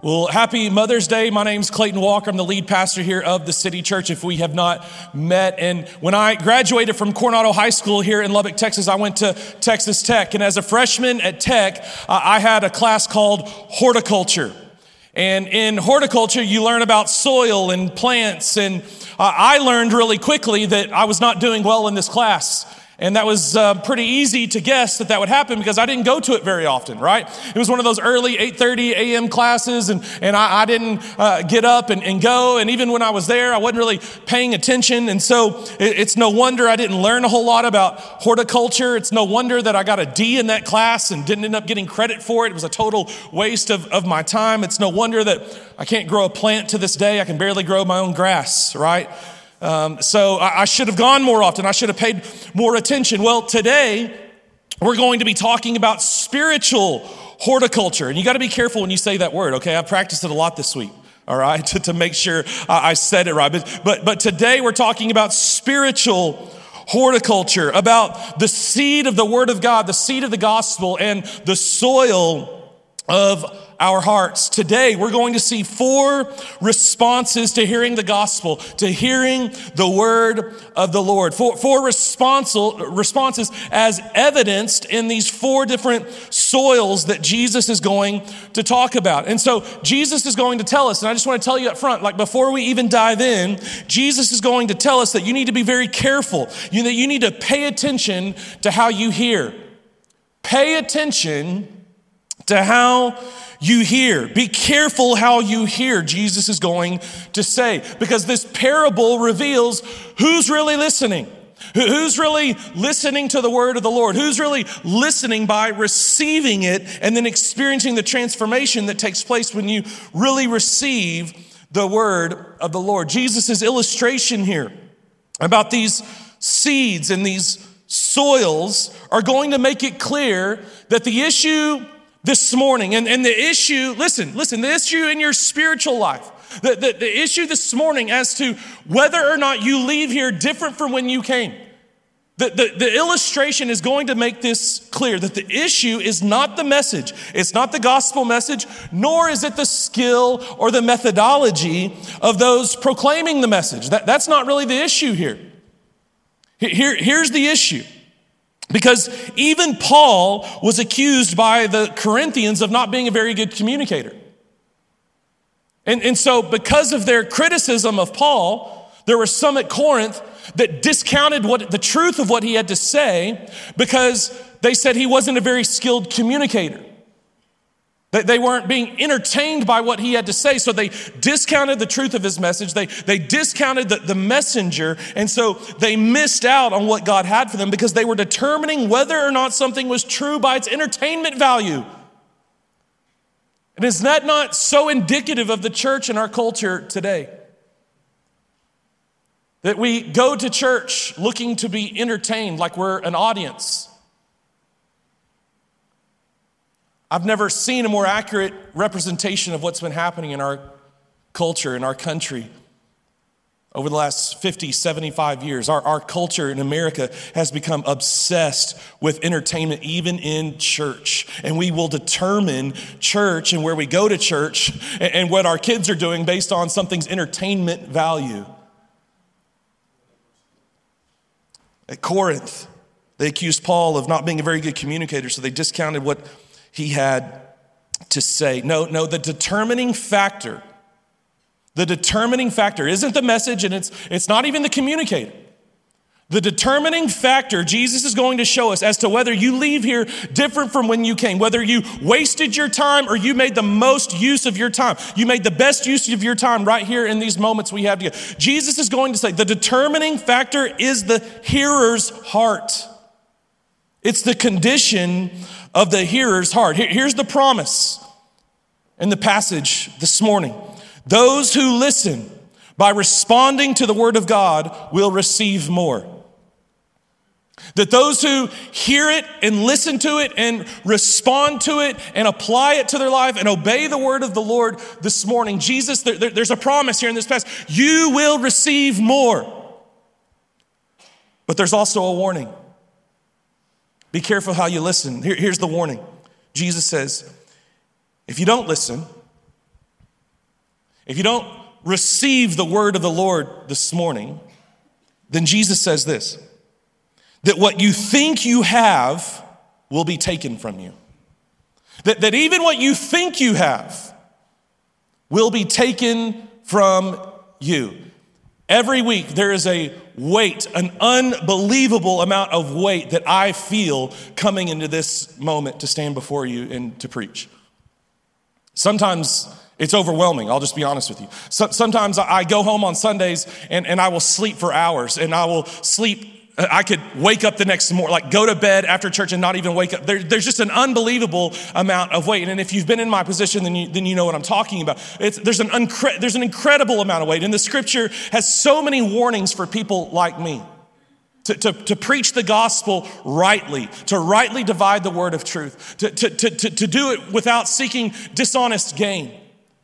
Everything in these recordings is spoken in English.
Well, happy Mother's Day. My name's Clayton Walker. I'm the lead pastor here of the City Church. If we have not met, and when I graduated from Coronado High School here in Lubbock, Texas, I went to Texas Tech. And as a freshman at Tech, uh, I had a class called horticulture. And in horticulture, you learn about soil and plants. And uh, I learned really quickly that I was not doing well in this class. And that was uh, pretty easy to guess that that would happen because I didn't go to it very often, right? It was one of those early 8.30 a.m. classes and, and I, I didn't uh, get up and, and, go. And even when I was there, I wasn't really paying attention. And so it, it's no wonder I didn't learn a whole lot about horticulture. It's no wonder that I got a D in that class and didn't end up getting credit for it. It was a total waste of, of my time. It's no wonder that I can't grow a plant to this day. I can barely grow my own grass, right? Um, so I, I should have gone more often. I should have paid more attention. Well, today we're going to be talking about spiritual horticulture. And you got to be careful when you say that word, okay? I've practiced it a lot this week all right, to, to make sure I said it right. But, but, but today we're talking about spiritual horticulture, about the seed of the Word of God, the seed of the gospel, and the soil of our hearts. Today, we're going to see four responses to hearing the gospel, to hearing the word of the Lord. Four, four responses as evidenced in these four different soils that Jesus is going to talk about. And so, Jesus is going to tell us, and I just want to tell you up front, like before we even dive in, Jesus is going to tell us that you need to be very careful, you, that you need to pay attention to how you hear. Pay attention to how you hear. Be careful how you hear, Jesus is going to say, because this parable reveals who's really listening. Who's really listening to the word of the Lord? Who's really listening by receiving it and then experiencing the transformation that takes place when you really receive the word of the Lord? Jesus' illustration here about these seeds and these soils are going to make it clear that the issue this morning. And, and the issue, listen, listen, the issue in your spiritual life, the, the, the issue this morning as to whether or not you leave here different from when you came. The, the, the, illustration is going to make this clear that the issue is not the message. It's not the gospel message, nor is it the skill or the methodology of those proclaiming the message. That, that's not really the issue here. here. Here's the issue because even Paul was accused by the Corinthians of not being a very good communicator. And, and so, because of their criticism of Paul, there were some at Corinth that discounted what, the truth of what he had to say because they said he wasn't a very skilled communicator. They weren't being entertained by what he had to say, so they discounted the truth of his message. They, they discounted the, the messenger, and so they missed out on what God had for them because they were determining whether or not something was true by its entertainment value. And is that not so indicative of the church and our culture today? That we go to church looking to be entertained like we're an audience. I've never seen a more accurate representation of what's been happening in our culture, in our country. Over the last 50, 75 years, our, our culture in America has become obsessed with entertainment, even in church. And we will determine church and where we go to church and, and what our kids are doing based on something's entertainment value. At Corinth, they accused Paul of not being a very good communicator, so they discounted what he had to say. No, no, the determining factor, the determining factor isn't the message and it's, it's not even the communicator. The determining factor Jesus is going to show us as to whether you leave here different from when you came, whether you wasted your time or you made the most use of your time. You made the best use of your time right here in these moments we have together. Jesus is going to say the determining factor is the hearer's heart. It's the condition of the hearer's heart. Here's the promise in the passage this morning those who listen by responding to the word of God will receive more. That those who hear it and listen to it and respond to it and apply it to their life and obey the word of the Lord this morning, Jesus, there, there, there's a promise here in this passage you will receive more. But there's also a warning. Be careful how you listen. Here, here's the warning Jesus says, if you don't listen, if you don't receive the word of the Lord this morning, then Jesus says this that what you think you have will be taken from you. That, that even what you think you have will be taken from you. Every week, there is a weight, an unbelievable amount of weight that I feel coming into this moment to stand before you and to preach. Sometimes it's overwhelming, I'll just be honest with you. So, sometimes I go home on Sundays and, and I will sleep for hours and I will sleep I could wake up the next morning, like go to bed after church and not even wake up. There, there's just an unbelievable amount of weight. And if you've been in my position, then you, then you know what I'm talking about. It's, there's, an uncre- there's an incredible amount of weight. And the scripture has so many warnings for people like me to, to, to preach the gospel rightly, to rightly divide the word of truth, to, to, to, to do it without seeking dishonest gain.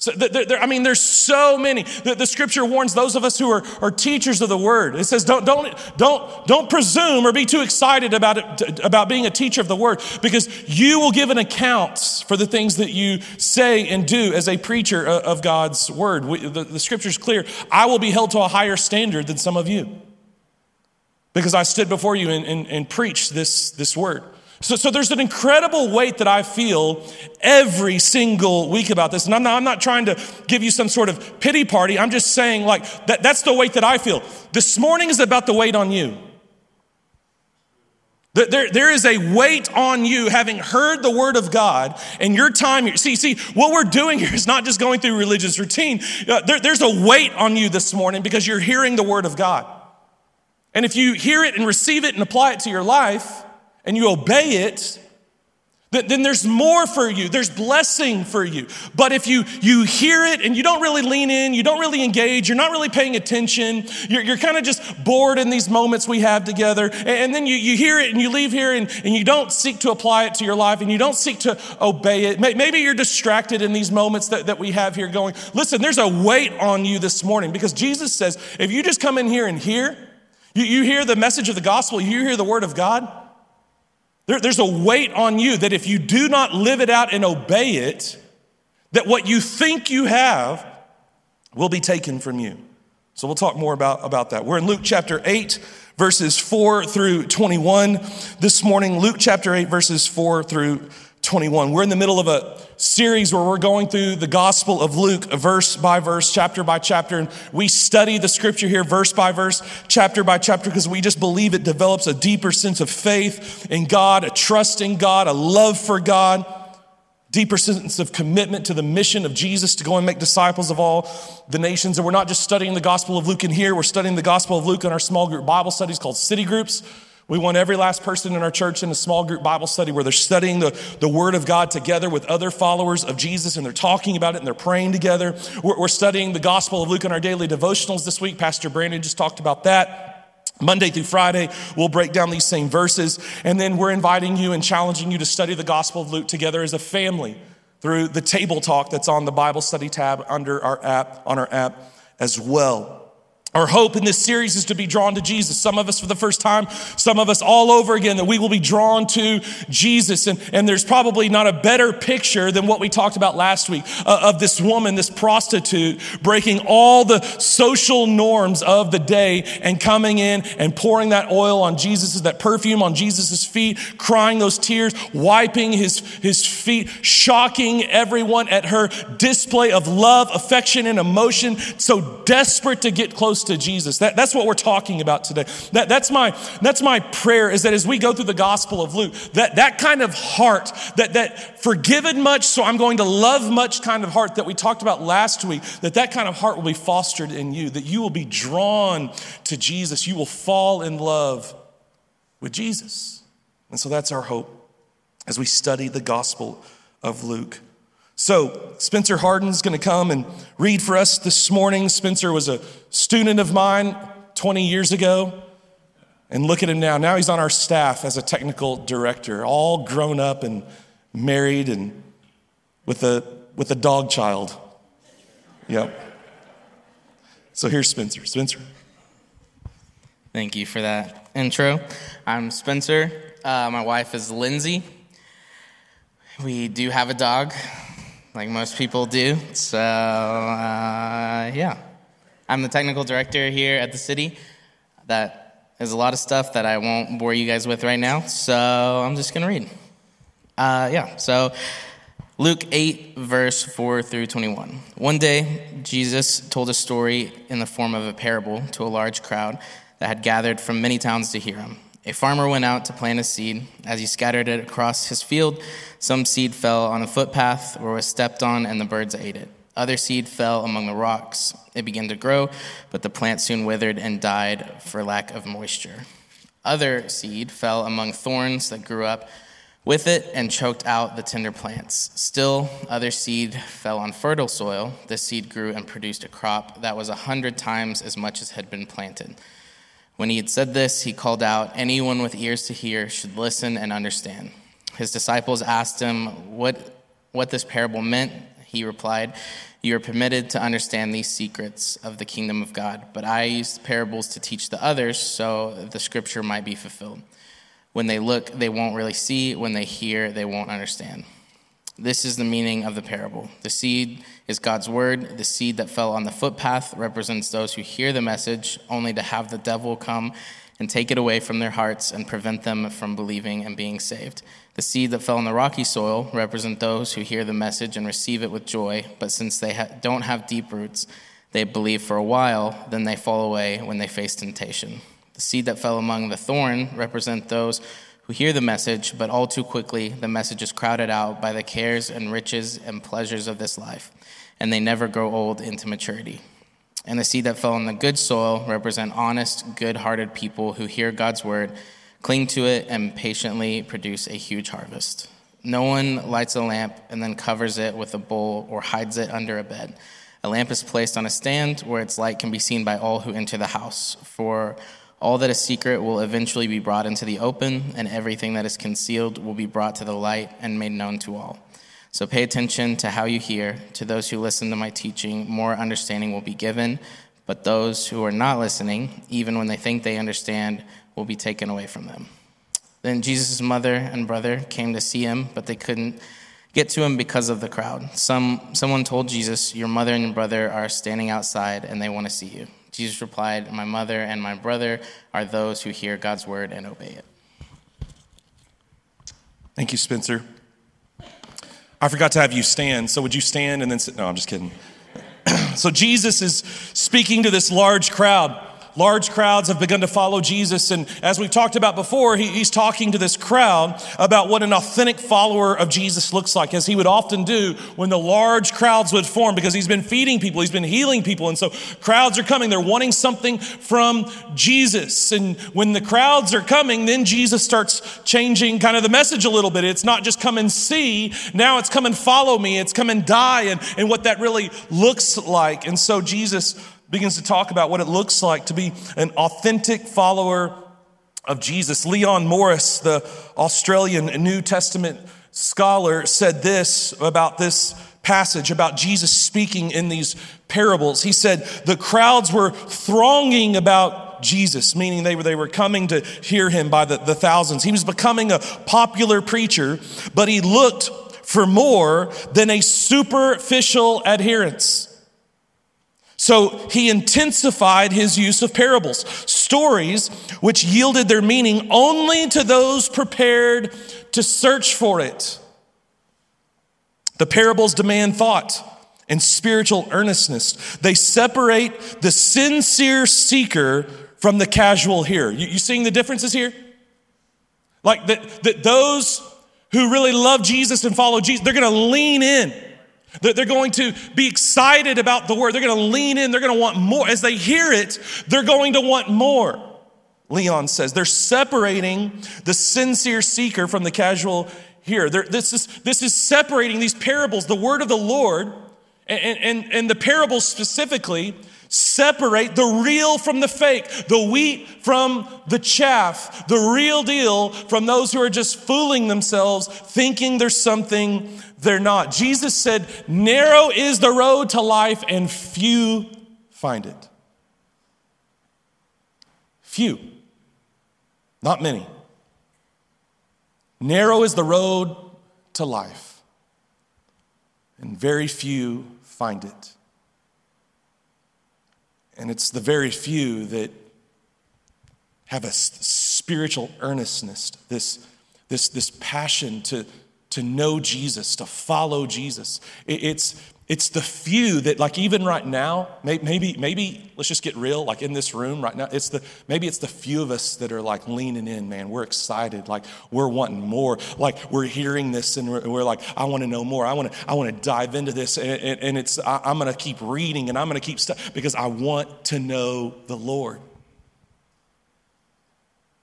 So there, there, I mean, there's so many. The, the, scripture warns those of us who are, are teachers of the word. It says, don't, don't, don't, don't presume or be too excited about it, about being a teacher of the word, because you will give an account for the things that you say and do as a preacher uh, of God's word. We, the, the scripture is clear. I will be held to a higher standard than some of you because I stood before you and, and, and preached this, this word. So, so there's an incredible weight that I feel every single week about this. And I'm not, I'm not trying to give you some sort of pity party. I'm just saying, like, that, that's the weight that I feel. This morning is about the weight on you. There, there is a weight on you having heard the word of God and your time. Here. See, see, what we're doing here is not just going through religious routine. Uh, there, there's a weight on you this morning because you're hearing the word of God. And if you hear it and receive it and apply it to your life, and you obey it, then there's more for you. There's blessing for you. But if you, you hear it and you don't really lean in, you don't really engage, you're not really paying attention, you're, you're kind of just bored in these moments we have together, and, then you, you hear it and you leave here and, and you don't seek to apply it to your life and you don't seek to obey it. Maybe you're distracted in these moments that, that we have here going. Listen, there's a weight on you this morning because Jesus says if you just come in here and hear, you, you hear the message of the gospel, you hear the word of God, there, there's a weight on you that if you do not live it out and obey it, that what you think you have will be taken from you. So we'll talk more about, about that. We're in Luke chapter 8, verses 4 through 21 this morning. Luke chapter 8, verses 4 through 21. We're in the middle of a series where we're going through the Gospel of Luke, verse by verse, chapter by chapter. And we study the scripture here, verse by verse, chapter by chapter, because we just believe it develops a deeper sense of faith in God, a trust in God, a love for God, deeper sense of commitment to the mission of Jesus to go and make disciples of all the nations. And we're not just studying the Gospel of Luke in here, we're studying the Gospel of Luke in our small group Bible studies called City Groups. We want every last person in our church in a small group Bible study where they're studying the, the Word of God together with other followers of Jesus and they're talking about it and they're praying together. We're, we're studying the Gospel of Luke in our daily devotionals this week. Pastor Brandon just talked about that. Monday through Friday, we'll break down these same verses. And then we're inviting you and challenging you to study the Gospel of Luke together as a family through the table talk that's on the Bible study tab under our app, on our app as well. Our hope in this series is to be drawn to Jesus. Some of us for the first time, some of us all over again, that we will be drawn to Jesus. And, and there's probably not a better picture than what we talked about last week uh, of this woman, this prostitute, breaking all the social norms of the day and coming in and pouring that oil on Jesus, that perfume on Jesus' feet, crying those tears, wiping his, his feet, shocking everyone at her display of love, affection, and emotion, so desperate to get close to Jesus. That, that's what we're talking about today. That, that's, my, that's my prayer is that as we go through the Gospel of Luke, that, that kind of heart, that, that forgiven much, so I'm going to love much kind of heart that we talked about last week, that that kind of heart will be fostered in you, that you will be drawn to Jesus. You will fall in love with Jesus. And so that's our hope as we study the Gospel of Luke. So, Spencer Hardin's going to come and read for us this morning. Spencer was a student of mine 20 years ago. And look at him now. Now he's on our staff as a technical director, all grown up and married and with a, with a dog child. Yep. So here's Spencer. Spencer. Thank you for that intro. I'm Spencer. Uh, my wife is Lindsay. We do have a dog like most people do. So, uh, yeah. I'm the technical director here at the city. That is a lot of stuff that I won't bore you guys with right now. So, I'm just going to read. Uh, yeah, so Luke 8, verse 4 through 21. One day, Jesus told a story in the form of a parable to a large crowd that had gathered from many towns to hear him. A farmer went out to plant a seed. As he scattered it across his field, some seed fell on a footpath or was stepped on, and the birds ate it. Other seed fell among the rocks. It began to grow, but the plant soon withered and died for lack of moisture. Other seed fell among thorns that grew up with it and choked out the tender plants. Still, other seed fell on fertile soil. The seed grew and produced a crop that was a hundred times as much as had been planted. When he had said this, he called out, Anyone with ears to hear should listen and understand. His disciples asked him what, what this parable meant. He replied, You are permitted to understand these secrets of the kingdom of God, but I used parables to teach the others so the scripture might be fulfilled. When they look, they won't really see. When they hear, they won't understand. This is the meaning of the parable. The seed is God's word. The seed that fell on the footpath represents those who hear the message, only to have the devil come and take it away from their hearts and prevent them from believing and being saved. The seed that fell on the rocky soil represent those who hear the message and receive it with joy, but since they ha- don't have deep roots, they believe for a while, then they fall away when they face temptation. The seed that fell among the thorn represent those who hear the message, but all too quickly the message is crowded out by the cares and riches and pleasures of this life, and they never grow old into maturity. And the seed that fell on the good soil represent honest, good hearted people who hear God's word, cling to it, and patiently produce a huge harvest. No one lights a lamp and then covers it with a bowl or hides it under a bed. A lamp is placed on a stand where its light can be seen by all who enter the house. For all that is secret will eventually be brought into the open, and everything that is concealed will be brought to the light and made known to all. So pay attention to how you hear. To those who listen to my teaching, more understanding will be given, but those who are not listening, even when they think they understand, will be taken away from them. Then Jesus' mother and brother came to see him, but they couldn't get to him because of the crowd. Some, someone told Jesus, Your mother and your brother are standing outside and they want to see you. Jesus replied, My mother and my brother are those who hear God's word and obey it. Thank you, Spencer. I forgot to have you stand, so would you stand and then sit? No, I'm just kidding. so Jesus is speaking to this large crowd. Large crowds have begun to follow Jesus. And as we've talked about before, he, he's talking to this crowd about what an authentic follower of Jesus looks like, as he would often do when the large crowds would form, because he's been feeding people, he's been healing people. And so crowds are coming, they're wanting something from Jesus. And when the crowds are coming, then Jesus starts changing kind of the message a little bit. It's not just come and see, now it's come and follow me, it's come and die, and, and what that really looks like. And so Jesus begins to talk about what it looks like to be an authentic follower of Jesus. Leon Morris, the Australian New Testament scholar, said this about this passage, about Jesus speaking in these parables. He said, The crowds were thronging about Jesus, meaning they were, they were coming to hear him by the, the thousands. He was becoming a popular preacher, but he looked for more than a superficial adherence. So he intensified his use of parables, stories which yielded their meaning only to those prepared to search for it. The parables demand thought and spiritual earnestness. They separate the sincere seeker from the casual hearer. You, you seeing the differences here? Like that, that those who really love Jesus and follow Jesus, they're to lean in they're going to be excited about the word. They're going to lean in. They're going to want more. As they hear it, they're going to want more. Leon says they're separating the sincere seeker from the casual hearer. this, is, this is separating these parables, the word of the Lord, and, and, and the parables specifically separate the real from the fake, the wheat from the chaff, the real deal from those who are just fooling themselves, thinking there's something they're not. Jesus said, Narrow is the road to life, and few find it. Few, not many. Narrow is the road to life. and very few find it. And it's the very few that have a spiritual earnestness, this, this, this passion to, to know Jesus, to follow Jesus. It's, it's the few that, like, even right now, maybe, maybe, let's just get real, like in this room right now, it's the, maybe it's the few of us that are like leaning in, man. We're excited, like, we're wanting more. Like, we're hearing this and we're, we're like, I want to know more. I want to, I want to dive into this. And, and, and it's, I, I'm going to keep reading and I'm going to keep stuff because I want to know the Lord.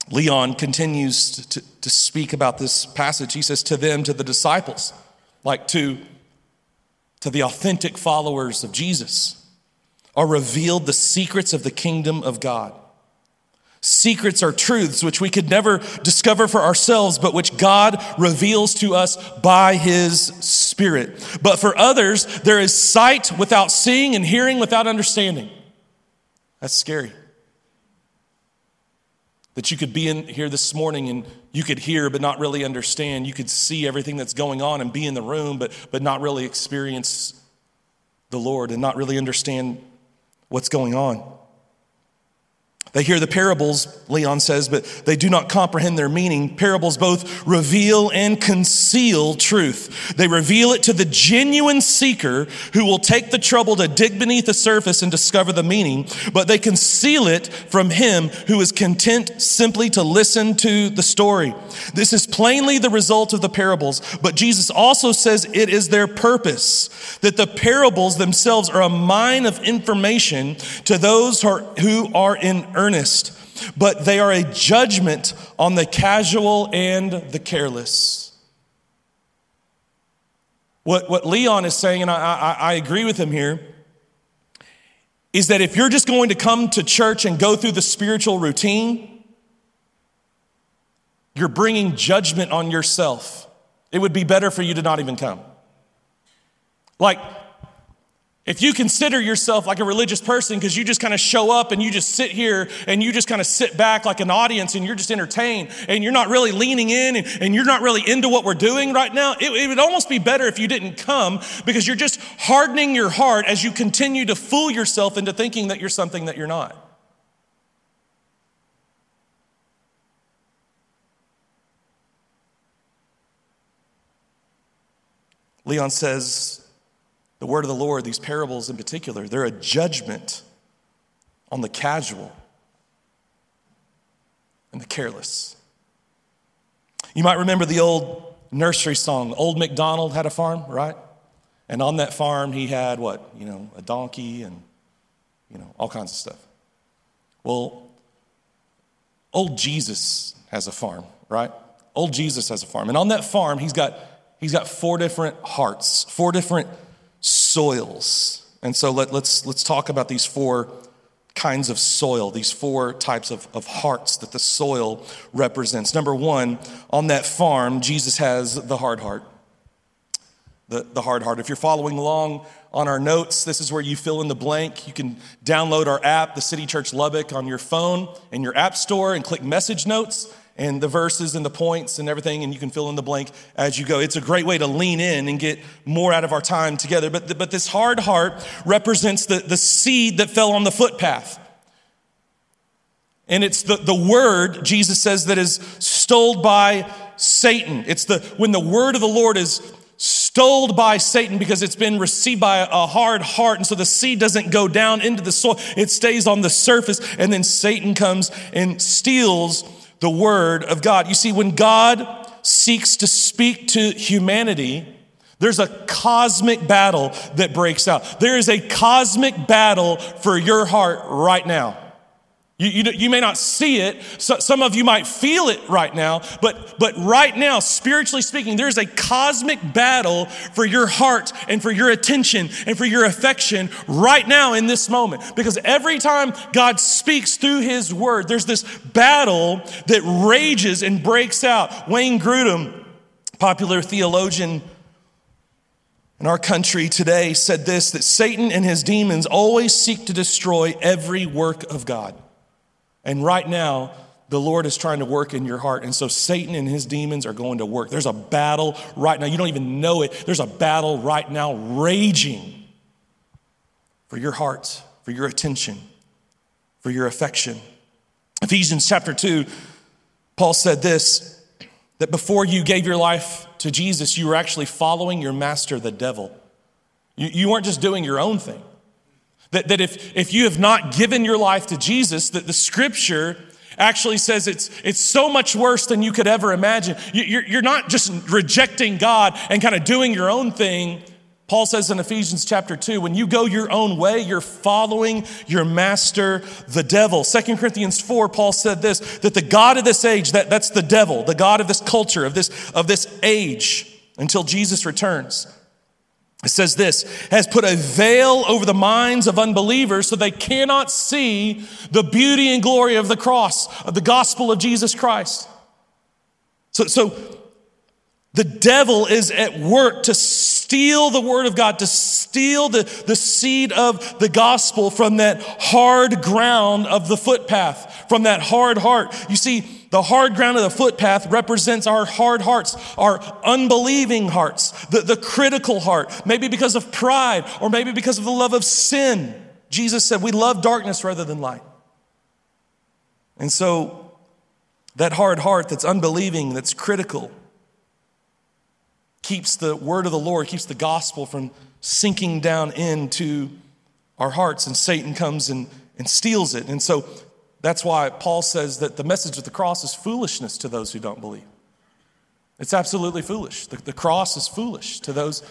Leon continues to, to, to speak about this passage. He says, to them, to the disciples, like to to the authentic followers of Jesus are revealed the secrets of the kingdom of God. Secrets are truths which we could never discover for ourselves, but which God reveals to us by His Spirit. But for others, there is sight without seeing and hearing without understanding. That's scary. That you could be in here this morning and you could hear but not really understand. You could see everything that's going on and be in the room but, but not really experience the Lord and not really understand what's going on. They hear the parables, Leon says, but they do not comprehend their meaning. Parables both reveal and conceal truth. They reveal it to the genuine seeker who will take the trouble to dig beneath the surface and discover the meaning, but they conceal it from him who is content simply to listen to the story. This is plainly the result of the parables, but Jesus also says it is their purpose, that the parables themselves are a mine of information to those who are in earnest, but they are a judgment on the casual and the careless. What, what Leon is saying, and I, I, I agree with him here, is that if you're just going to come to church and go through the spiritual routine, you're bringing judgment on yourself. It would be better for you to not even come. Like, if you consider yourself like a religious person because you just kind of show up and you just sit here and you just kind of sit back like an audience and you're just entertained and you're not really leaning in and, and you're not really into what we're doing right now, it, it would almost be better if you didn't come because you're just hardening your heart as you continue to fool yourself into thinking that you're something that you're not. Leon says, the word of the Lord, these parables in particular, they're a judgment on the casual and the careless. You might remember the old nursery song, Old MacDonald had a farm, right? And on that farm, he had what? You know, a donkey and, you know, all kinds of stuff. Well, old Jesus has a farm, right? Old Jesus has a farm. And on that farm, he's got, he's got four different hearts, four different soils. And so let, us let's, let's talk about these four kinds of soil, these four types of, of hearts that the soil represents. Number one, on that farm, Jesus has the hard heart. The, the hard heart. If you're following along on our notes, this is where you fill in the blank. You can download our app, the City Church Lubbock, on your phone in your app store and click message notes and the verses and the points and everything, and you can fill in the blank as you go. It's a great way to lean in and get more out of our time together. But, the, but this hard heart represents the, the seed that fell on the footpath. And it's the, the word, Jesus says, that is stole by Satan. It's the when the word of the Lord is stole by Satan because it's been received by a hard heart. And so the seed doesn't go down into the soil, it stays on the surface. And then Satan comes and steals the Word of God. You see, when God seeks to speak to humanity, there's a cosmic battle that breaks out. There is a cosmic battle for your heart right now. You, you, you, may not see it. So, some of you might feel it right now, but, but right now, spiritually speaking, there's a cosmic battle for your heart and for your attention and for your affection right now in this moment. Because every time God speaks through his word, there's this battle that rages and breaks out. Wayne Grudem, popular theologian in our country today, said this that Satan and his demons always seek to destroy every work of God. And right now, the Lord is trying to work in your heart. And so Satan and his demons are going to work. There's a battle right now. You don't even know it. There's a battle right now raging for your heart, for your attention, for your affection. Ephesians chapter 2, Paul said this that before you gave your life to Jesus, you were actually following your master, the devil. You, you weren't just doing your own thing. That, that if, if you have not given your life to Jesus, that the scripture actually says it's, it's so much worse than you could ever imagine. You're, you're not just rejecting God and kind of doing your own thing. Paul says in Ephesians chapter 2, when you go your own way, you're following your master, the devil. 2 Corinthians 4, Paul said this that the God of this age, that, that's the devil, the God of this culture, of this, of this age, until Jesus returns. It says this has put a veil over the minds of unbelievers so they cannot see the beauty and glory of the cross, of the gospel of Jesus Christ. So, so the devil is at work to steal the word of God, to steal the, the seed of the gospel from that hard ground of the footpath, from that hard heart. You see, the hard ground of the footpath represents our hard hearts, our unbelieving hearts, the, the critical heart, maybe because of pride or maybe because of the love of sin. Jesus said, We love darkness rather than light. And so, that hard heart that's unbelieving, that's critical, keeps the word of the Lord, keeps the gospel from sinking down into our hearts, and Satan comes and, and steals it. And so that's why Paul says that the message of the cross is foolishness to those who don't believe. It's absolutely foolish. The, the cross is foolish to those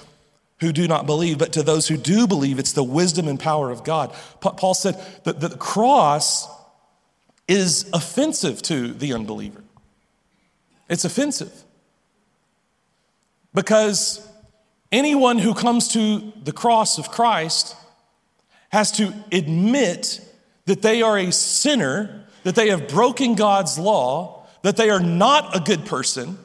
who do not believe, but to those who do believe, it's the wisdom and power of God. Paul said that the cross is offensive to the unbeliever. It's offensive. Because anyone who comes to the cross of Christ has to admit that they are a sinner, that they have broken God's law, that they are not a good person,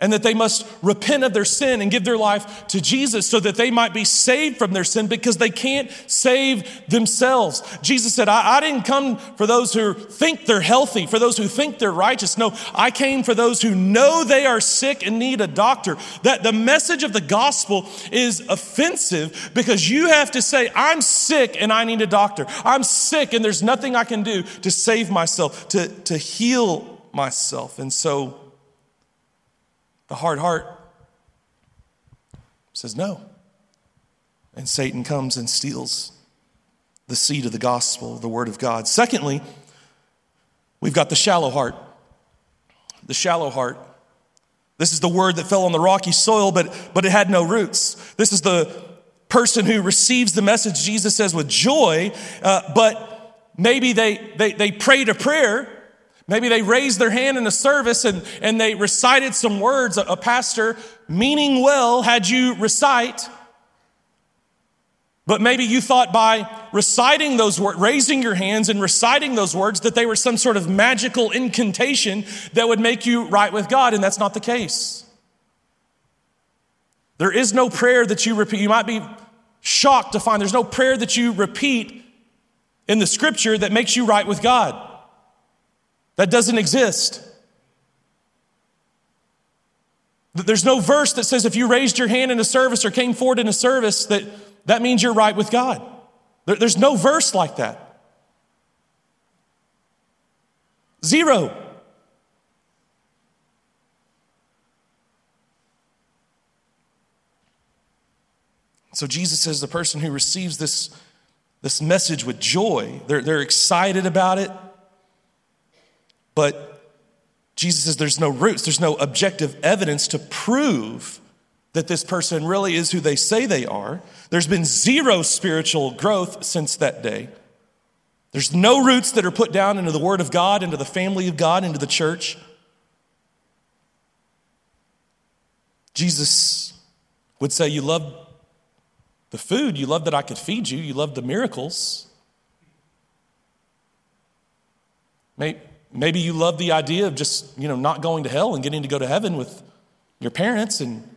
and that they must repent of their sin and give their life to Jesus so that they might be saved from their sin because they can't save themselves. Jesus said, I, I, didn't come for those who think they're healthy, for those who think they're righteous. No, I came for those who know they are sick and need a doctor. That the message of the gospel is offensive because you have to say, I'm sick and I need a doctor. I'm sick and there's nothing I can do to save myself, to, to heal myself. And so, the hard heart says no. And Satan comes and steals the seed of the gospel, the word of God. Secondly, we've got the shallow heart. The shallow heart. This is the word that fell on the rocky soil, but, but it had no roots. This is the person who receives the message, Jesus says, with joy, uh, but maybe they, they, they prayed a prayer Maybe they raised their hand in a service and, and they recited some words. A, a pastor, meaning well, had you recite. But maybe you thought by reciting those words, raising your hands and reciting those words, that they were some sort of magical incantation that would make you right with God, and that's not the case. There is no prayer that you repeat. You might be shocked to find there's no prayer that you repeat in the scripture that makes you right with God. That doesn't exist. There's no verse that says if you raised your hand in a service or came forward in a service that that means you're right with God. There's no verse like that. Zero. So Jesus says the person who receives this, this message with joy, they're, they're excited about it. But Jesus says there's no roots, there's no objective evidence to prove that this person really is who they say they are. There's been zero spiritual growth since that day. There's no roots that are put down into the Word of God, into the family of God, into the church. Jesus would say, You love the food, you love that I could feed you, you love the miracles. You love the idea of just, you know, not going to hell and getting to go to heaven with your parents and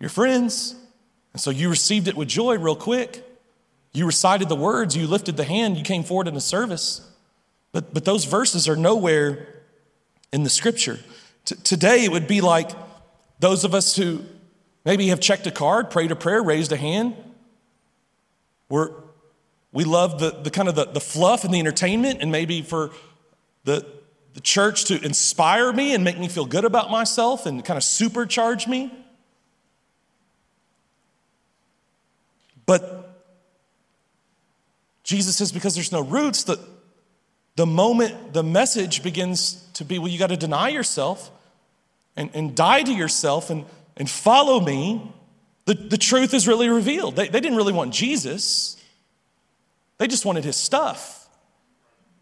your friends. And so you received it with joy real quick. You recited the words, you lifted the hand, you came forward in a service. But, but those verses are nowhere in the scripture. T- today, it would be like those of us who maybe have checked a card, prayed a prayer, raised a hand. We're, we love the, the kind of the, the fluff and the entertainment, and maybe for the, the church to inspire me and make me feel good about myself and kind of supercharge me. But Jesus says because there's no roots, the, the moment the message begins to be, well, you got to deny yourself and, and die to yourself and, and follow me, the, the truth is really revealed. They, they didn't really want Jesus, they just wanted his stuff.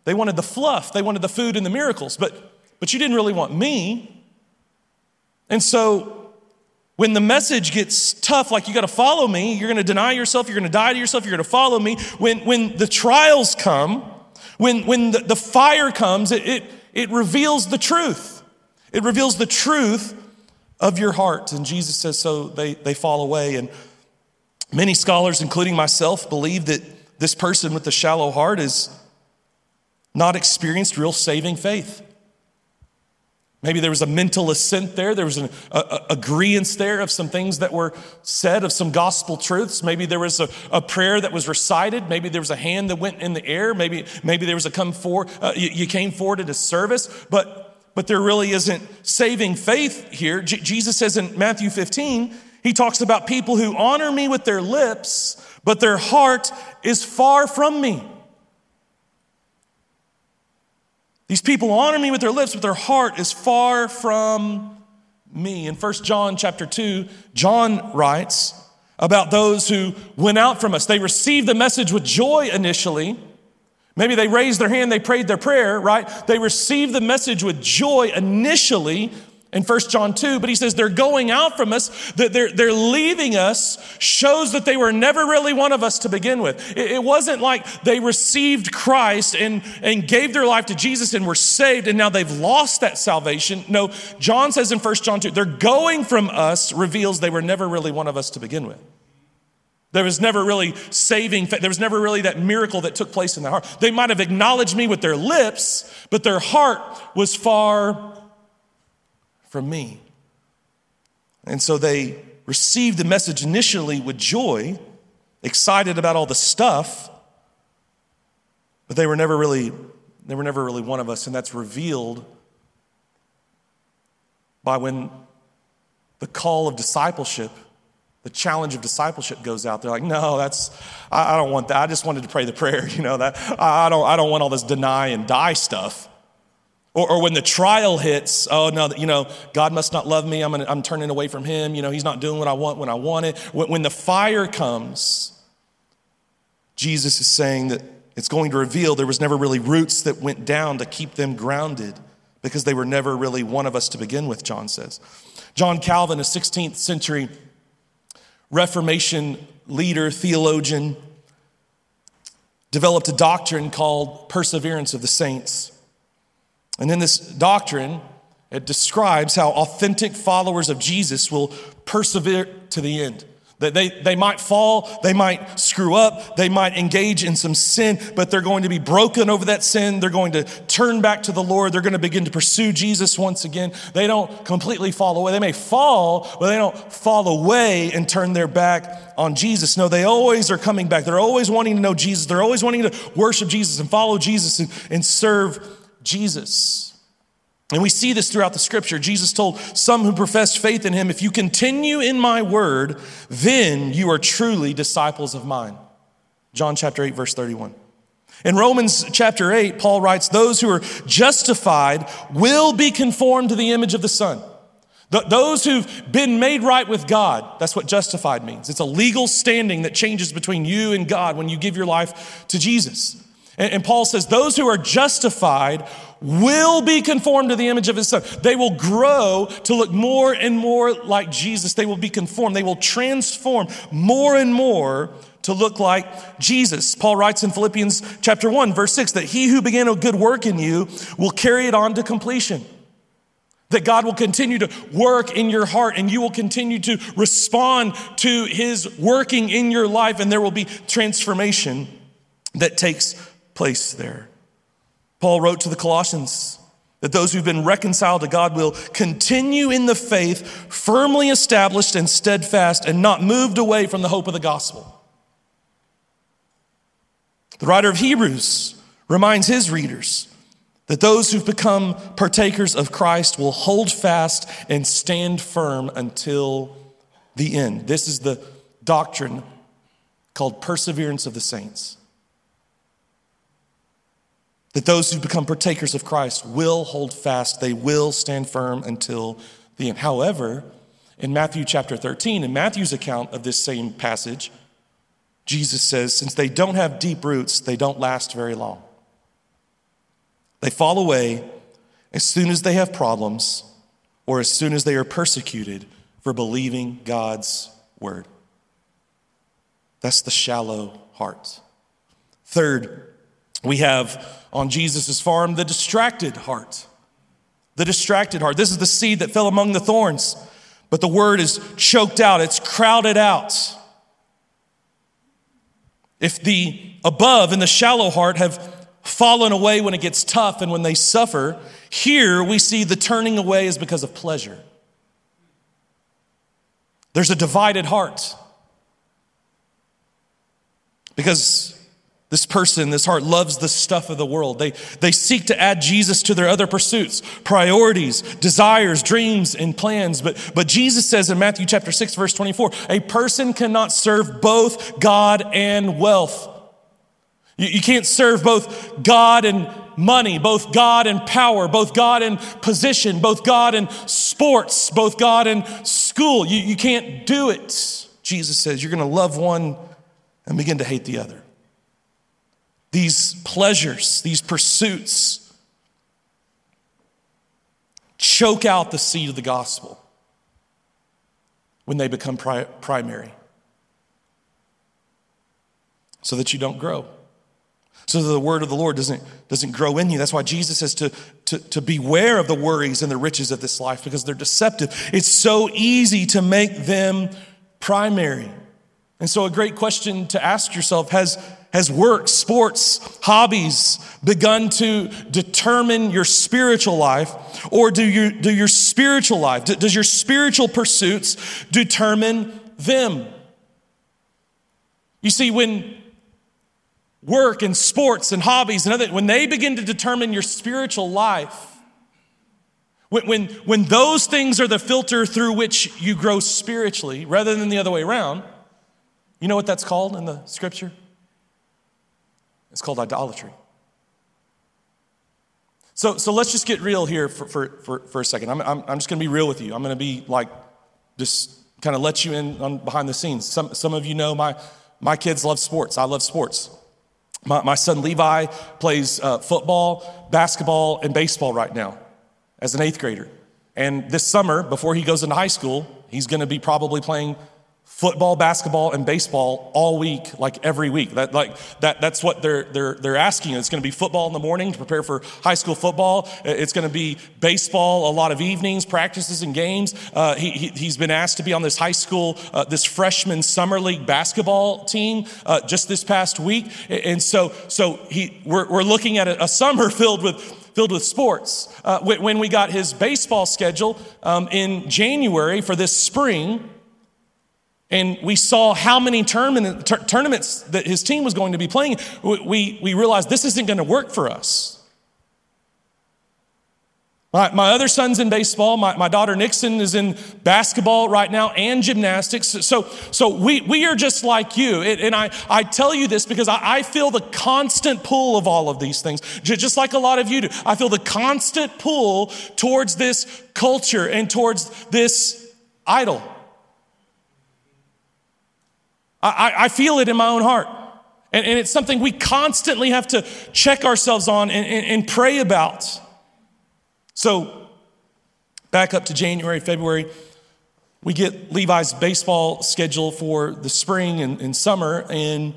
They wanted the fluff, they wanted the food and the miracles, but, but you didn't really want me. And so when the message gets tough, like you got to follow me, you're going to deny yourself, you're going to die to yourself, you're going to follow me. When, when the trials come, when, when the, the fire comes, it, it, it reveals the truth. It reveals the truth of your heart. And Jesus says, so they, they fall away. And many scholars, including myself, believe that this person with the shallow heart is not experienced real saving faith. Maybe there was a mental assent there. There was an agreement there of some things that were said, of some gospel truths. Maybe there was a, a, prayer that was recited. Maybe there was a hand that went in the air. Maybe, maybe there was a come forward, uh, you, you, came forward at a service. But, but there really isn't saving faith here. J- Jesus says in Matthew 15, he talks about people who honor me with their lips, but their heart is far from me. These people honor me with their lips, but their heart is far from me. In 1 John chapter 2, John writes about those who went out from us. They received the message with joy initially. Maybe they raised their hand, they prayed their prayer, right? They received the message with joy initially, in 1 John 2, but he says they're going out from us, that they're, they're leaving us, shows that they were never really one of us to begin with. It, it wasn't like they received Christ and, and gave their life to Jesus and were saved and now they've lost that salvation. No, John says in 1 John 2, they're going from us reveals they were never really one of us to begin with. There was never really saving, there was never really that miracle that took place in their heart. They might have acknowledged me with their lips, but their heart was far from me. And so they received the message initially with joy, excited about all the stuff, but they were never really they were never really one of us and that's revealed by when the call of discipleship the challenge of discipleship goes out. They're like no that's i, I don't want that. I just wanted to pray the prayer you know that I, I, don't i don't want all this deny and die stuff or, or when the trial hits, oh no, you know, God must not love me. I'm, gonna, I'm turning away from him. You know, he's not doing what I want when I want it. When, when the fire comes, Jesus is saying that it's going to reveal there was never really roots that went down to keep them grounded because they were never really one of us to begin with, John says. John Calvin, a 16th century Reformation leader, theologian, developed a doctrine called perseverance of the saints. And in this doctrine, it describes how authentic followers of Jesus will persevere to the end. That they, they might fall, they might screw up, they might engage in some sin, but they're going to be broken over that sin. They're going to turn back to the Lord. They're going to begin to pursue Jesus once again. They don't completely fall away. They may fall, but they don't fall away and turn their back on Jesus. No, they always are coming back. They're always wanting to know Jesus. They're always wanting to worship Jesus and follow Jesus and, and serve Jesus. And we see this throughout the scripture. Jesus told some who professed faith in him, If you continue in my word, then you are truly disciples of mine. John chapter 8, verse 31. In Romans chapter 8, Paul writes, Those who are justified will be conformed to the image of the Son. those who've been made right with God, that's what justified means. It's a legal standing that changes between you and God when you give your life to Jesus. And, and Paul says, those who are justified will be conformed to the image of his son. They will grow to look more and more like Jesus. They will be conformed. They will transform more and more to look like Jesus. Paul writes in Philippians chapter 1 verse 6 that he who began a good work in you will carry it on to completion. That God will continue to work in your heart and you will continue to respond to his working in your life and there will be transformation that takes place there. Paul wrote to the Colossians that those who've been reconciled to God will continue in the faith, firmly established and steadfast, and not moved away from the hope of the gospel. The writer of Hebrews reminds his readers that those who've become partakers of Christ will hold fast and stand firm until the end. This is the doctrine called perseverance of the saints. That those who become partakers of Christ will hold fast, they will stand firm until the end. However, in Matthew chapter 13, in Matthew's account of this same passage, Jesus says, since they don't have deep roots, they don't last very long. They fall away as soon as they have problems or as soon as they are persecuted for believing God's word. That's the shallow heart. Third, we have on Jesus' farm the distracted heart. The distracted heart. This is the seed that fell among the thorns, but the word is choked out, it's crowded out. If the above and the shallow heart have fallen away when it gets tough and when they suffer, here we see the turning away is because of pleasure. There's a divided heart. Because this person, this heart loves the stuff of the world. They, they seek to add Jesus to their other pursuits, priorities, desires, dreams, and plans. But, but Jesus says in Matthew chapter 6, verse 24, a person cannot serve both God and wealth. You, you can't serve both God and money, both God and power, both God and position, both God and sports, both God and school. You, you can't do it. Jesus says you're going to love one and begin to hate the other. These pleasures, these pursuits, choke out the seed of the gospel when they become pri- primary. So that you don't grow. So that the word of the lord doesn't, doesn't grow in you. That's why jesus says to, to, to beware of the worries and the riches of this life because they're deceptive. It's so easy to make them primary. And so, a great question to ask yourself has, has work, sports, hobbies begun to determine your spiritual life? Or do, you, do your spiritual life, does your spiritual pursuits determine them? You see, when work and sports and hobbies and other, when they begin to determine your spiritual life, when, when, when those things are the filter through which you grow spiritually rather than the other way around, you know what that's called in the scripture? It's called idolatry. So, so let's just get real here for, for, for, for a second. I'm, I'm, I'm just going to be real with you. I'm going to be like, just kind of let you in on behind the scenes. Some, some of you know my, my kids love sports. I love sports. My, my son Levi plays uh, football, basketball, and baseball right now as an eighth grader. And this summer, before he goes into high school, he's going to be probably playing football, basketball, and baseball all week, like every week. That, like, that, that's what they're, they're, they're asking. It's going to be football in the morning to prepare for high school football. It's going to be baseball, a lot of evenings, practices, and games. Uh, he, he, has been asked to be on this high school, uh, this freshman summer league basketball team uh, just this past week. And so, so he, we're, we're looking at a, a summer filled with filled with sports. Uh, when we got his baseball schedule um, in January for this spring, and we saw how many tournaments that his team was going to be playing, we, we realized this isn't going to work for us. My, my other son's in baseball. My, my daughter Nixon is in basketball right now and gymnastics. So, so we, we are just like you. And I, I tell you this because I, I feel the constant pull of all of these things, just like a lot of you do. I feel the constant pull towards this culture and towards this idol. I, I feel it in my own heart. And, and, it's something we constantly have to check ourselves on and, and, and pray about. So, back up to January, February, we get Levi's baseball schedule for the spring and, and summer, and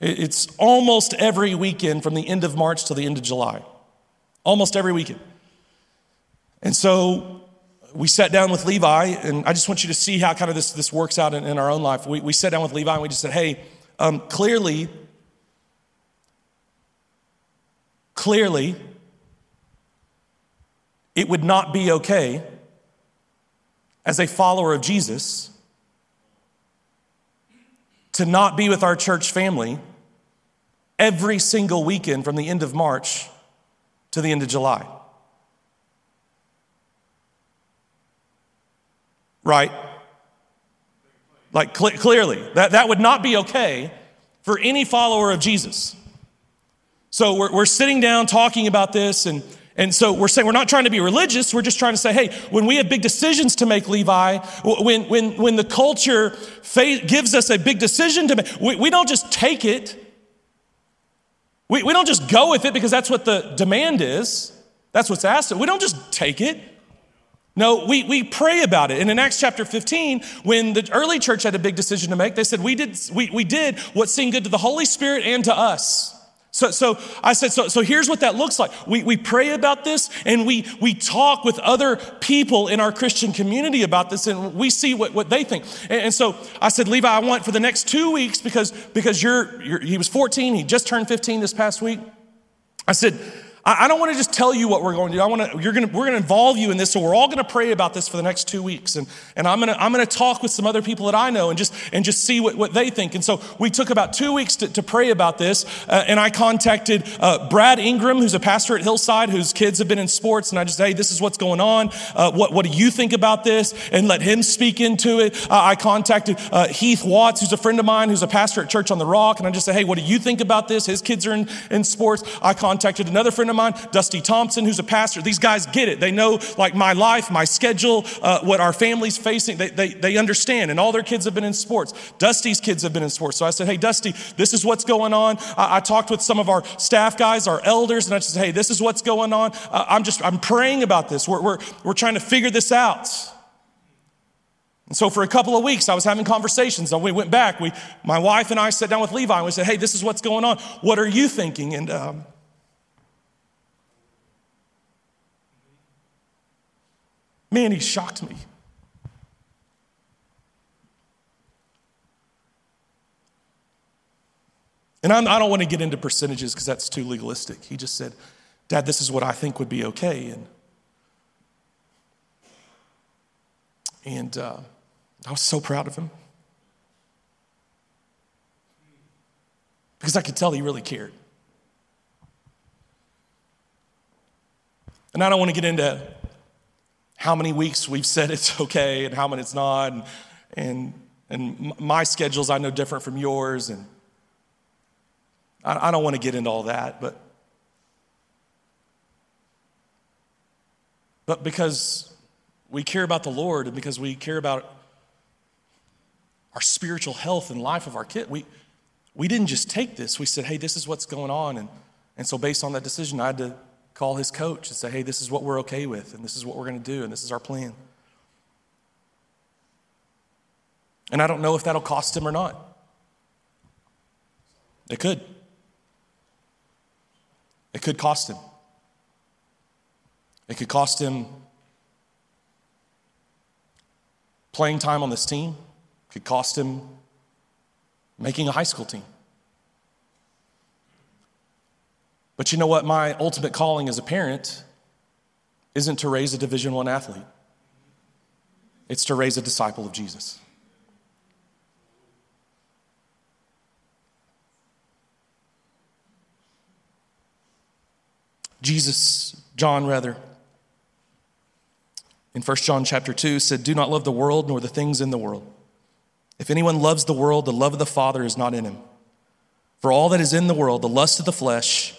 it's almost every weekend from the end of March to the end of July. Almost every weekend. And so we sat down with Levi, and I just want you to see how kind of this, this works out in, in our own life. We, we sat down with Levi and we just said, hey, um, clearly, clearly, it would not be okay as a follower of Jesus to not be with our church family every single weekend from the end of March to the end of July. Right? Like cl- clearly, that, that would not be okay for any follower of Jesus. So we're, we're sitting down talking about this, and, and so we're saying we're not trying to be religious. We're just trying to say, hey, when we have big decisions to make, Levi, when, when, when the culture fa- gives us a big decision to make, we, we don't just take it. We, we don't just go with it because that's what the demand is. That's what's asked. We don't just take it. No, we, we pray about it. And in Acts chapter 15, when the early church had a big decision to make, they said, We did, we, we did what seemed good to the Holy Spirit and to us. So, so I said, so, so here's what that looks like. We, we pray about this and we, we talk with other people in our Christian community about this and we see what, what they think. And, and so I said, Levi, I want for the next two weeks because, because you're, you're, he was 14, he just turned 15 this past week. I said, I, don't want to just tell you what we're going to do. I want to, you're going to, we're going to involve you in this. So we're all going to pray about this for the next two weeks. And, and I'm going to, I'm going to talk with some other people that I know and just, and just see what, what they think. And so we took about two weeks to, to pray about this. Uh, and I contacted uh, Brad Ingram, who's a pastor at Hillside, whose kids have been in sports. And I just, said, hey, this is what's going on. Uh, what, what do you think about this? And let him speak into it. I contacted uh, Heath Watts, who's a friend of mine, who's a pastor at Church on the Rock. And I just said, hey, what do you think about this? His kids are in, in sports. I contacted another friend of of mine, Dusty Thompson, who's a pastor. These guys get it. They know like my life, my schedule, uh, what our family's facing. They, they, they understand. And all their kids have been in sports. Dusty's kids have been in sports. So I said, hey, Dusty, this is what's going on. I, I talked with some of our staff guys, our elders, and I said, hey, this is what's going on. Uh, I'm just, I'm praying about this. We're, we're, we're trying to figure this out. And so for a couple of weeks, I was having conversations. And we went back. We, my wife and I sat down with Levi and we said, hey, this is what's going on. What are you thinking? And um, Man, he shocked me. And I'm, I do not want to get into percentages because that's too legalistic. He just said, Dad, this is what I think would be okay. And, and uh, I was so proud of him. Because I could tell he really cared. And I don't want to get into how many weeks we've said it's okay and how many it's not. And, and, and my schedule's, I know, different from yours. And I, I don't want to get into all that, but, but because we care about the Lord and because we care about our spiritual health and life of our kid, we, we didn't just take this. We said, hey, this is what's going on. And, and so, based on that decision, I had to call his coach and say, hey, this is what we're okay with, and this is what we're going to do, and this is our plan. And I don't know if that'll cost him or not. It could. It could cost him. It could cost him playing time on this team. It could cost him making a high school team. But you know what? My ultimate calling as a parent isn't to raise a Division One athlete. It's to raise a disciple of Jesus. Jesus, John rather, in 1 John chapter 2 said, Do not love the world nor the things in the world. If anyone loves the world, the love of the Father is not in him. For all that is in the world, the lust of the flesh,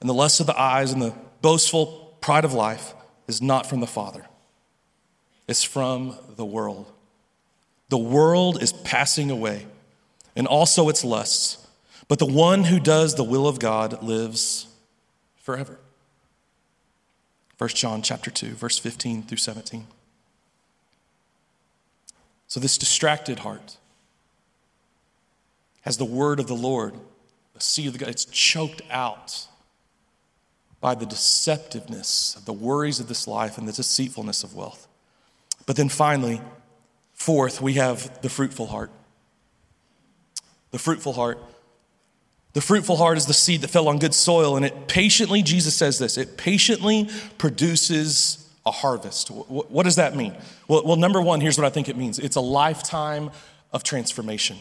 and the lust of the eyes and the boastful pride of life is not from the Father, it's from the world. The world is passing away, and also its lusts, but the one who does the will of God lives forever. 1 John chapter 2, verse 15 through 17. So this distracted heart has the word of the Lord, the seed of the God, it's choked out by the deceptiveness of the worries of this life and the deceitfulness of wealth. But then finally, fourth, we have the fruitful heart. The fruitful heart. The fruitful heart is the seed that fell on good soil, and it patiently, Jesus says this, it patiently produces a harvest. What does that mean? Well, well, number one, here's what I think it means it's a lifetime of transformation.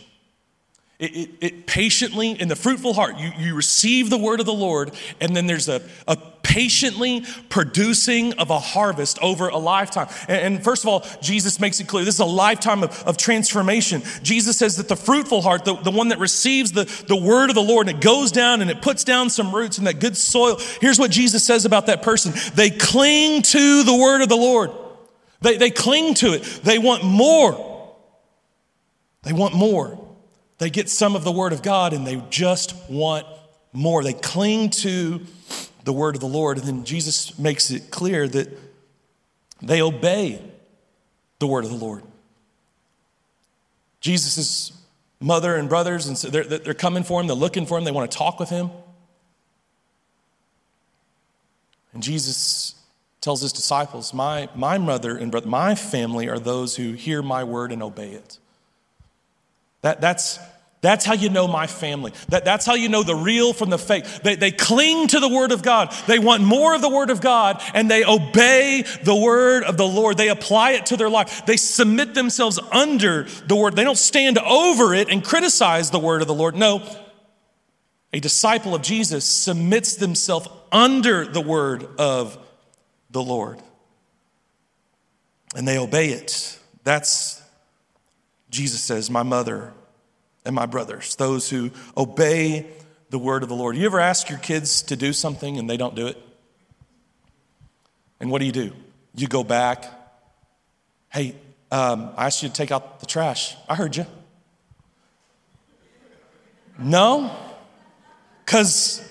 It, it, it, patiently, in the fruitful heart, you, you receive the word of the Lord, and then there's a, a patiently producing of a harvest over a lifetime. And, and, first of all, Jesus makes it clear this is a lifetime of, of transformation. Jesus says that the fruitful heart, the, the one that receives the, the word of the Lord, and it goes down and it puts down some roots in that good soil. Here's what Jesus says about that person they cling to the word of the Lord, they, they cling to it, they want more. They want more. They get some of the Word of God and they just want more. They cling to the Word of the Lord. And then Jesus makes it clear that they obey the Word of the Lord. Jesus' mother and brothers, and so they're, they're coming for him, they're looking for him, they want to talk with him. And Jesus tells his disciples, My, my mother and brother, my family are those who hear my word and obey it. That, that's, that's how you know my family. That, that's how you know the real from the fake. They, they cling to the Word of God. They want more of the Word of God and they obey the Word of the Lord. They apply it to their life. They submit themselves under the Word. They don't stand over it and criticize the Word of the Lord. No, a disciple of Jesus submits themselves under the Word of the Lord and they obey it. That's Jesus says, My mother and my brothers, those who obey the word of the Lord. You ever ask your kids to do something and they don't do it? And what do you do? You go back. Hey, um, I asked you to take out the trash. I heard you. No? Because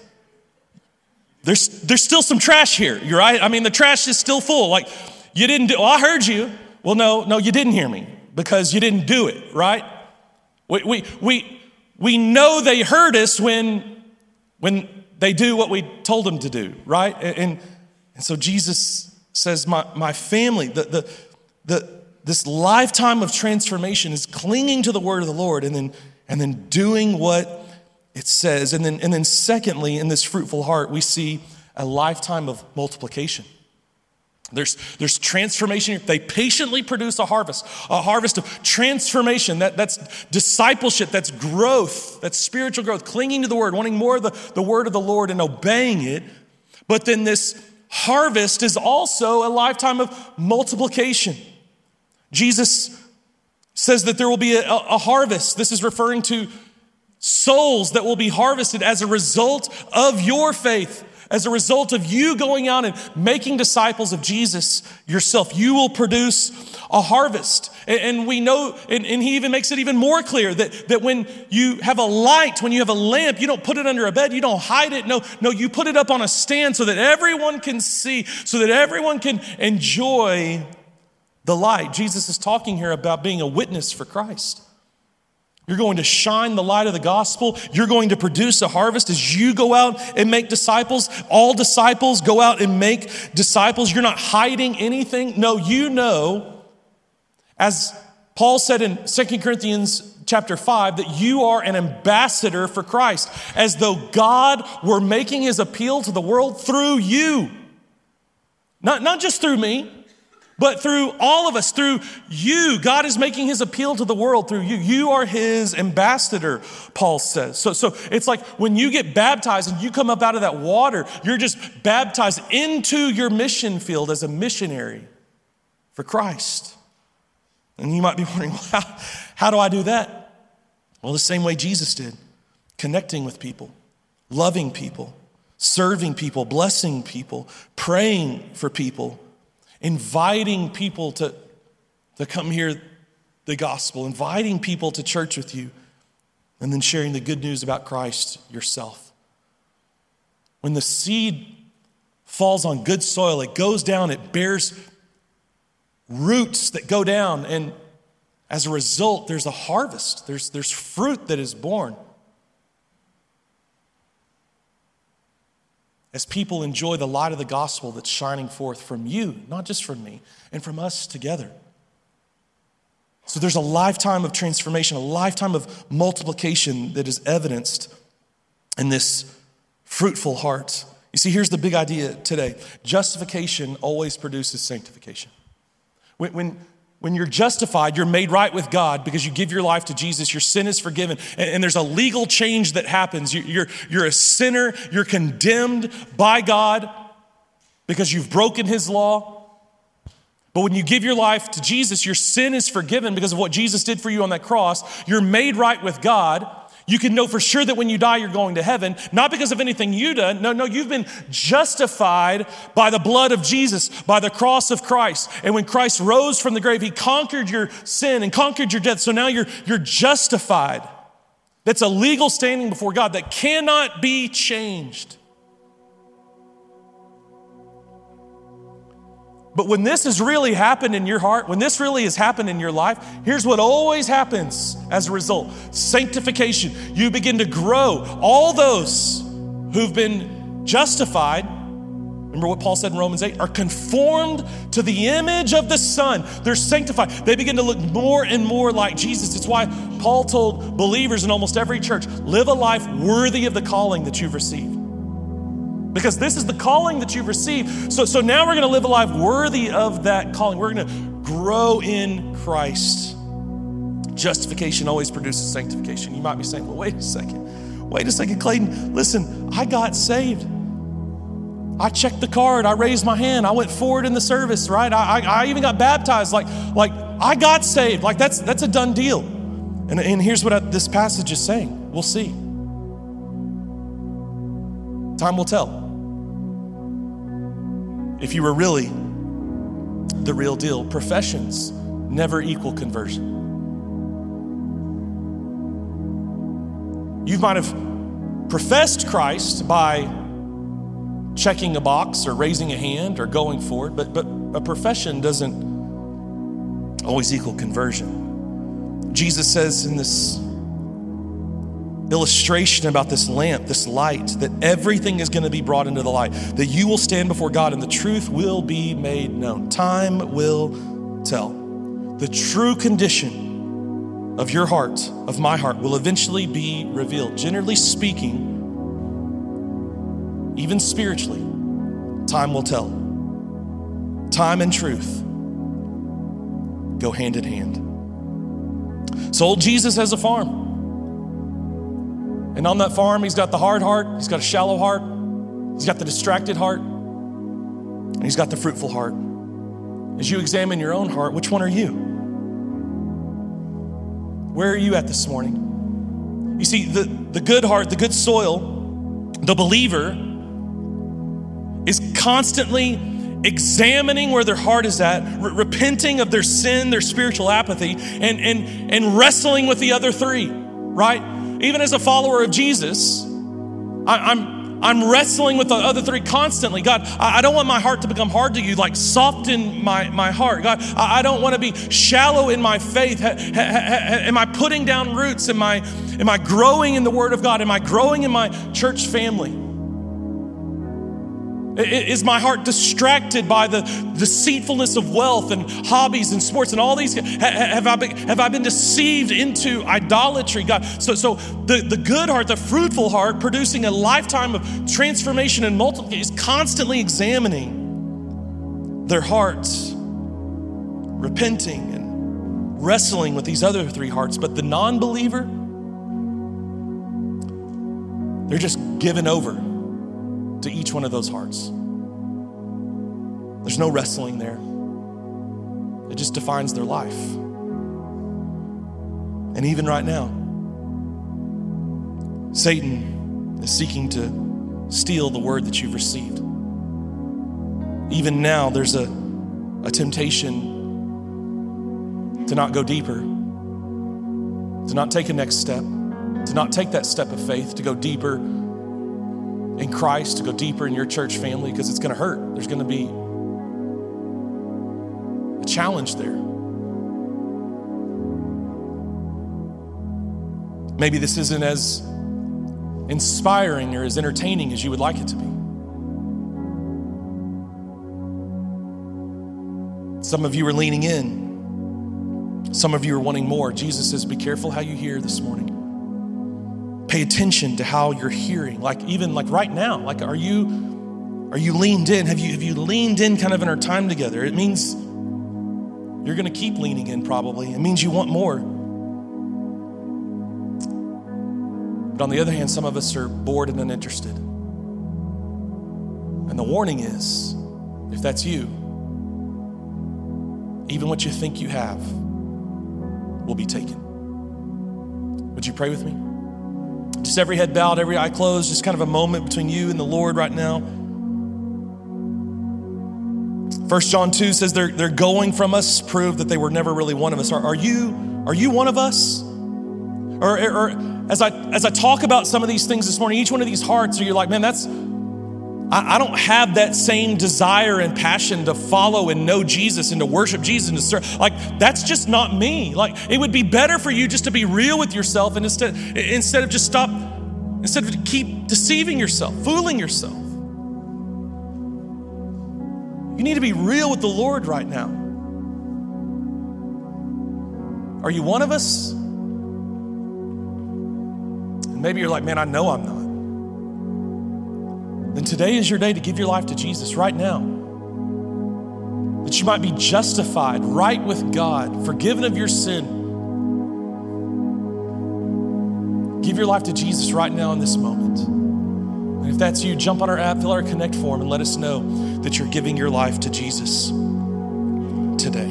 there's, there's still some trash here. You're right. I mean, the trash is still full. Like, you didn't do, well, I heard you. Well, no, no, you didn't hear me because you didn't do it, right? We, we, we, we know they hurt us when, when they do what we told them to do, right? And, and so Jesus says, My, my family, the, the, the, this lifetime of transformation is clinging to the word of the Lord and then, and then doing what it says. And then, and then, secondly, in this fruitful heart, we see a lifetime of multiplication. There's, there's transformation. They patiently produce a harvest, a harvest of transformation. That, that's discipleship, that's growth, that's spiritual growth, clinging to the word, wanting more of the, the word of the Lord and obeying it. But then this harvest is also a lifetime of multiplication. Jesus says that there will be a, a harvest. This is referring to souls that will be harvested as a result of your faith as a result of you going out and making disciples of Jesus yourself, you will produce a harvest. And, we know, and, he even makes it even more clear that, that when you have a light, when you have a lamp, you don't put it under a bed, you don't hide it. No, no, you put it up on a stand so that everyone can see, so that everyone can enjoy the light. Jesus is talking here about being a witness for Christ. You're going to shine the light of the gospel. You're going to produce a harvest as you go out and make disciples. All disciples go out and make disciples. You're not hiding anything. No, you know, as Paul said in 2 Corinthians chapter 5, that you are an ambassador for Christ, as though God were making his appeal to the world through you. Not, not just through me, but through all of us, through you, God is making his appeal to the world through you. You are his ambassador, Paul says. So, so it's like when you get baptized and you come up out of that water, you're just baptized into your mission field as a missionary for Christ. And you might be wondering, well, how, how do I do that? Well, the same way Jesus did connecting with people, loving people, serving people, blessing people, praying for people inviting people to, to come hear the gospel, inviting people to church with you, and then sharing the good news about Christ yourself. When the seed falls on good soil, it goes down, it bears roots that go down, and as a result, there's a harvest, there's, there's fruit that is born. As people enjoy the light of the gospel that's shining forth from you, not just from me, and from us together. So there's a lifetime of transformation, a lifetime of multiplication that is evidenced in this fruitful heart. You see, here's the big idea today justification always produces sanctification. When, when, when you're justified, you're made right with God because you give your life to Jesus, your sin is forgiven, and, and there's a legal change that happens. You, you're, you're a sinner, you're condemned by God because you've broken his law. But when you give your life to Jesus, your sin is forgiven because of what Jesus did for you on that cross. You're made right with God. You can know for sure that when you die, you're going to heaven, not because of anything you done. No, no, you've been justified by the blood of Jesus, by the cross of Christ. And when Christ rose from the grave, he conquered your sin and conquered your death. So now you're, you're justified. That's a legal standing before God that cannot be changed. But when this has really happened in your heart, when this really has happened in your life, here's what always happens as a result sanctification. You begin to grow. All those who've been justified, remember what Paul said in Romans 8, are conformed to the image of the Son. They're sanctified. They begin to look more and more like Jesus. It's why Paul told believers in almost every church live a life worthy of the calling that you've received because this is the calling that you've received. So, so now we're going to live a life worthy of that calling. We're going to grow in Christ. Justification always produces sanctification. You might be saying, well, wait a second. Wait a second, Clayton. Listen, I got saved. I checked the card. I raised my hand. I went forward in the service, right? I, I, I even got baptized. Like, like I got saved. Like that's, that's a done deal. And, and here's what I, this passage is saying. We'll see. Time will tell if you were really the real deal. Professions never equal conversion. You might have professed Christ by checking a box or raising a hand or going forward, but, but a profession doesn't always equal conversion. Jesus says in this illustration about this lamp, this light, that everything is going to be brought into the light, that you will stand before God and the truth will be made known. Time will tell. The true condition of your heart, of my heart, will eventually be revealed. Generally speaking, even spiritually, time will tell. Time and truth go hand in hand. So, old Jesus has a farm. And on that farm, he's got the hard heart, he's got a shallow heart, he's got the distracted heart, and he's got the fruitful heart. As you examine your own heart, which one are you? Where are you at this morning? You see, the, the good heart, the good soil, the believer is constantly examining where their heart is at, re- repenting of their sin, their spiritual apathy, and, and, and wrestling with the other three, right? Even as a follower of Jesus, I, am I'm wrestling with the other three constantly. God, I, don't want my heart to become hard to you, like soften my, my heart. God, I, don't want to be shallow in my faith. Am I putting down roots? Am I, am I growing in the Word of God? Am I growing in my church family? Is my heart distracted by the deceitfulness of wealth and hobbies and sports and all these? Have I been, have I been deceived into idolatry? God, so, so the, the good heart, the fruitful heart, producing a lifetime of transformation and multiplication, is constantly examining their hearts, repenting and wrestling with these other three hearts. But the non believer, they're just given over to each one of those hearts. There's no wrestling there, it just defines their life. And even right now, Satan is seeking to steal the word that you've received. Even now, there's a, a temptation to not go deeper, to not take a next step, to not take that step of faith, to go deeper in Christ, to go deeper in your church family, because it's going to hurt. There's going to be a challenge there. Maybe this isn't as inspiring or as entertaining as you would like it to be. Some of you are leaning in. Some of you are wanting more. Jesus says, Be careful how you hear this morning. Pay attention to how you're hearing. Like even like right now, like are you are you leaned in? Have you have you leaned in kind of in our time together? It means you're going to keep leaning in probably. It means you want more. But on the other hand, some of us are bored and uninterested. And the warning is if that's you, even what you think you have will be taken. Would you pray with me? Just every head bowed, every eye closed, just kind of a moment between you and the Lord right now. First John 2 says they're, they're going from us, prove that they were never really one of us. Are, are you, are you one of us? Or, or as, I, as I talk about some of these things this morning, each one of these hearts, are you like, man, that's, I, I don't have that same desire and passion to follow and know Jesus and to worship Jesus and to serve. Like, that's just not me. Like, it would be better for you just to be real with yourself and instead, instead of just stop, instead of keep deceiving yourself, fooling yourself. You need to be real with the Lord right now. Are you one of us? And maybe you're like, man, I know I'm not then today is your day to give your life to Jesus right now. That you might be justified, right with God, forgiven of your sin. Give your life to Jesus right now in this moment. And if that's you, jump on our app, fill our connect form, and let us know that you're giving your life to Jesus today.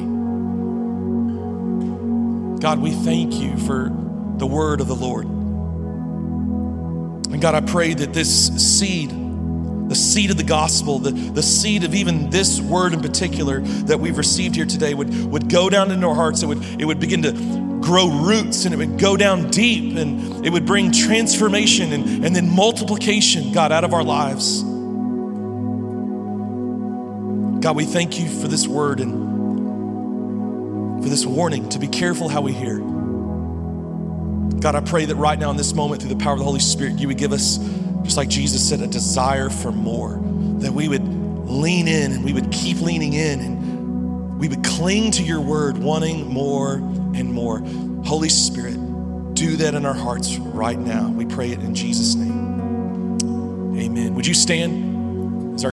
God, we thank you for the word of the Lord. And God, I pray that this seed, the seed of the gospel, the, the seed of even this word in particular that we've received here today would, would go down into our hearts. It would, it would begin to grow roots and it would go down deep and it would bring transformation and, and then multiplication, God, out of our lives. God, we thank you for this word and for this warning to be careful how we hear. God, I pray that right now in this moment, through the power of the Holy Spirit, you would give us just like Jesus said, a desire for more, that we would lean in and we would keep leaning in and we would cling to your word, wanting more and more. Holy Spirit, do that in our hearts right now. We pray it in Jesus' name. Amen. Would you stand?